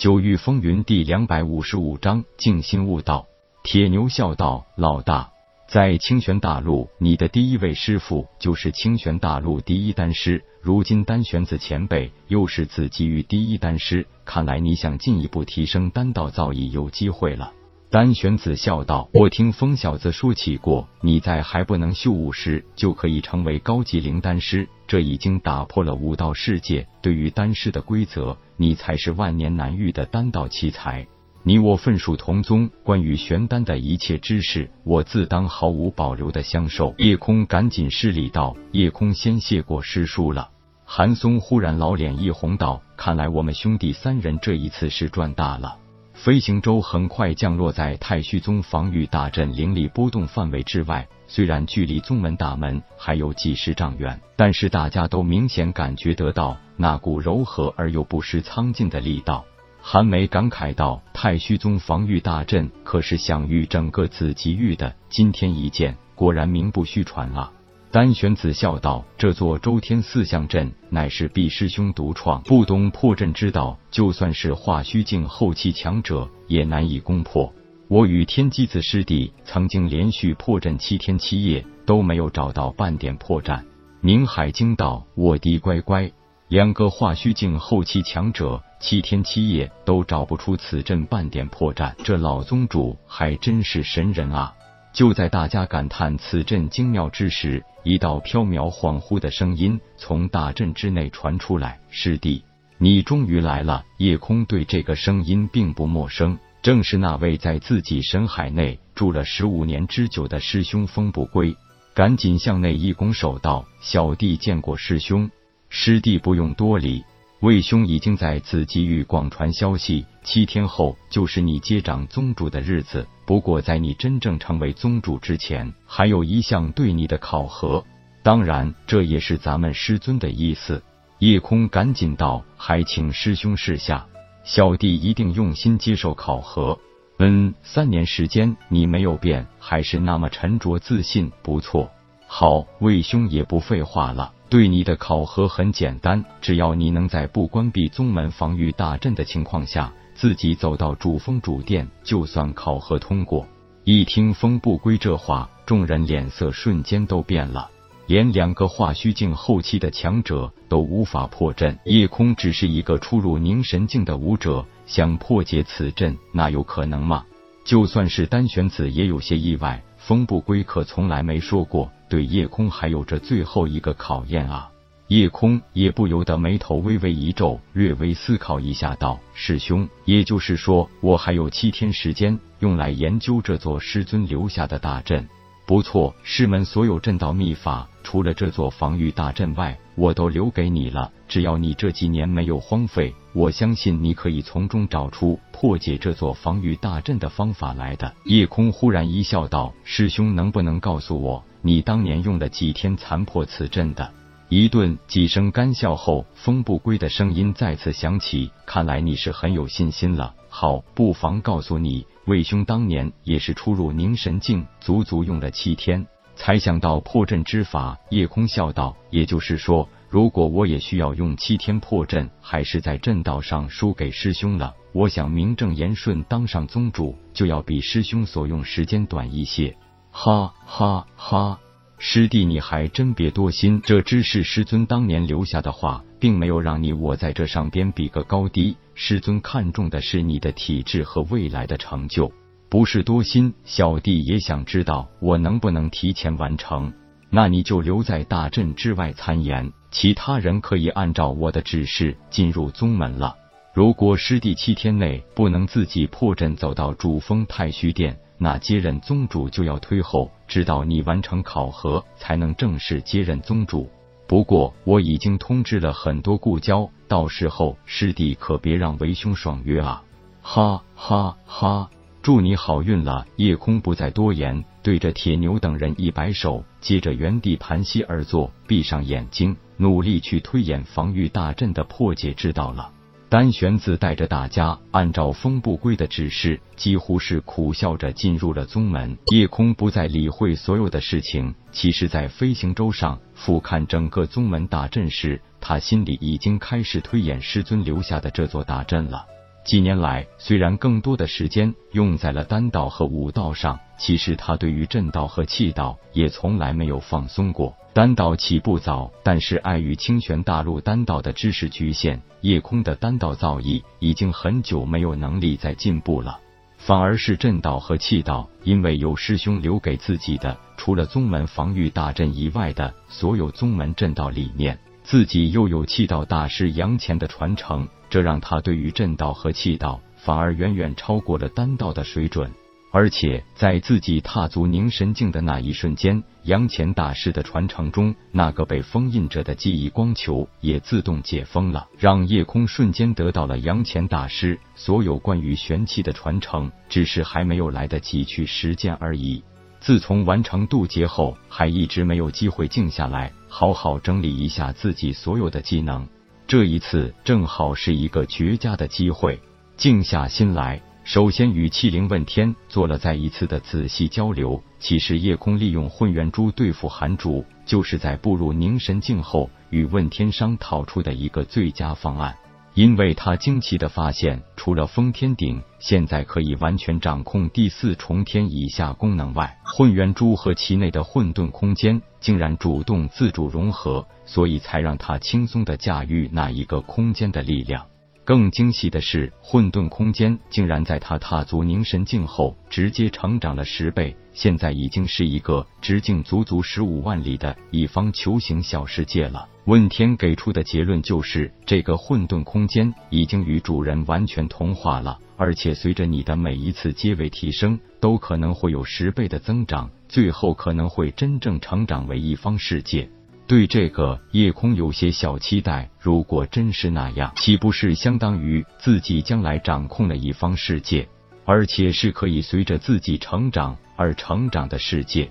九域风云第两百五十五章静心悟道。铁牛笑道：“老大，在清玄大陆，你的第一位师傅就是清玄大陆第一丹师。如今丹玄子前辈又是紫极域第一丹师，看来你想进一步提升丹道造诣有机会了。”丹玄子笑道：“我听疯小子说起过，你在还不能修武时就可以成为高级灵丹师，这已经打破了武道世界对于丹师的规则。你才是万年难遇的丹道奇才，你我分属同宗，关于玄丹的一切知识，我自当毫无保留的相授。”叶空赶紧施礼道：“叶空先谢过师叔了。”韩松忽然老脸一红道：“看来我们兄弟三人这一次是赚大了。”飞行舟很快降落在太虚宗防御大阵灵力波动范围之外，虽然距离宗门大门还有几十丈远，但是大家都明显感觉得到那股柔和而又不失苍劲的力道。韩梅感慨道：“太虚宗防御大阵可是享誉整个紫极域的，今天一见，果然名不虚传啊。”丹玄子笑道：“这座周天四象阵乃是毕师兄独创，不懂破阵之道，就算是化虚境后期强者也难以攻破。我与天机子师弟曾经连续破阵七天七夜，都没有找到半点破绽。”宁海惊道：“我的乖乖，两个化虚境后期强者，七天七夜都找不出此阵半点破绽，这老宗主还真是神人啊！”就在大家感叹此阵精妙之时，一道飘渺恍惚的声音从大阵之内传出来：“师弟，你终于来了。”夜空对这个声音并不陌生，正是那位在自己神海内住了十五年之久的师兄风不归。赶紧向内一拱手道：“小弟见过师兄。”师弟不用多礼。魏兄已经在紫极域广传消息，七天后就是你接掌宗主的日子。不过，在你真正成为宗主之前，还有一项对你的考核。当然，这也是咱们师尊的意思。夜空赶紧道：“还请师兄示下，小弟一定用心接受考核。”嗯，三年时间你没有变，还是那么沉着自信，不错。好，魏兄也不废话了。对你的考核很简单，只要你能在不关闭宗门防御大阵的情况下，自己走到主峰主殿，就算考核通过。一听风不归这话，众人脸色瞬间都变了。连两个化虚境后期的强者都无法破阵，夜空只是一个初入凝神境的武者，想破解此阵，那有可能吗？就算是丹玄子也有些意外。风不归可从来没说过。对夜空还有着最后一个考验啊！夜空也不由得眉头微微一皱，略微思考一下，道：“师兄，也就是说，我还有七天时间用来研究这座师尊留下的大阵。不错，师门所有阵道秘法，除了这座防御大阵外，我都留给你了。只要你这几年没有荒废，我相信你可以从中找出破解这座防御大阵的方法来的。”夜空忽然一笑，道：“师兄，能不能告诉我？”你当年用了几天残破此阵的？一顿几声干笑后，风不归的声音再次响起。看来你是很有信心了。好，不妨告诉你，魏兄当年也是初入凝神境，足足用了七天才想到破阵之法。夜空笑道：“也就是说，如果我也需要用七天破阵，还是在阵道上输给师兄了。我想名正言顺当上宗主，就要比师兄所用时间短一些。”哈哈哈！师弟，你还真别多心。这只是师尊当年留下的话，并没有让你我在这上边比个高低。师尊看重的是你的体质和未来的成就，不是多心。小弟也想知道我能不能提前完成。那你就留在大阵之外参研，其他人可以按照我的指示进入宗门了。如果师弟七天内不能自己破阵走到主峰太虚殿，那接任宗主就要推后，直到你完成考核，才能正式接任宗主。不过我已经通知了很多故交，到时候师弟可别让为兄爽约啊！哈哈哈！祝你好运了。夜空不再多言，对着铁牛等人一摆手，接着原地盘膝而坐，闭上眼睛，努力去推演防御大阵的破解之道了。丹玄子带着大家，按照风不归的指示，几乎是苦笑着进入了宗门。夜空不再理会所有的事情，其实，在飞行舟上俯瞰整个宗门大阵时，他心里已经开始推演师尊留下的这座大阵了。几年来，虽然更多的时间用在了丹道和武道上，其实他对于阵道和气道也从来没有放松过。丹道起步早，但是碍于清玄大陆丹道的知识局限，夜空的丹道造诣已经很久没有能力再进步了。反而是阵道和气道，因为有师兄留给自己的，除了宗门防御大阵以外的所有宗门阵道理念，自己又有气道大师杨乾的传承，这让他对于震道和气道反而远远超过了丹道的水准。而且在自己踏足凝神境的那一瞬间，杨乾大师的传承中，那个被封印着的记忆光球也自动解封了，让夜空瞬间得到了杨乾大师所有关于玄气的传承，只是还没有来得及去实践而已。自从完成渡劫后，还一直没有机会静下来，好好整理一下自己所有的技能。这一次正好是一个绝佳的机会，静下心来。首先与气灵问天做了再一次的仔细交流。其实夜空利用混元珠对付寒主，就是在步入凝神境后与问天商讨出的一个最佳方案。因为他惊奇的发现，除了封天顶现在可以完全掌控第四重天以下功能外，混元珠和其内的混沌空间竟然主动自主融合，所以才让他轻松的驾驭那一个空间的力量。更惊喜的是，混沌空间竟然在他踏足凝神境后，直接成长了十倍，现在已经是一个直径足足十五万里的一方球形小世界了。问天给出的结论就是，这个混沌空间已经与主人完全同化了，而且随着你的每一次阶位提升，都可能会有十倍的增长，最后可能会真正成长为一方世界。对这个夜空有些小期待，如果真是那样，岂不是相当于自己将来掌控了一方世界，而且是可以随着自己成长而成长的世界？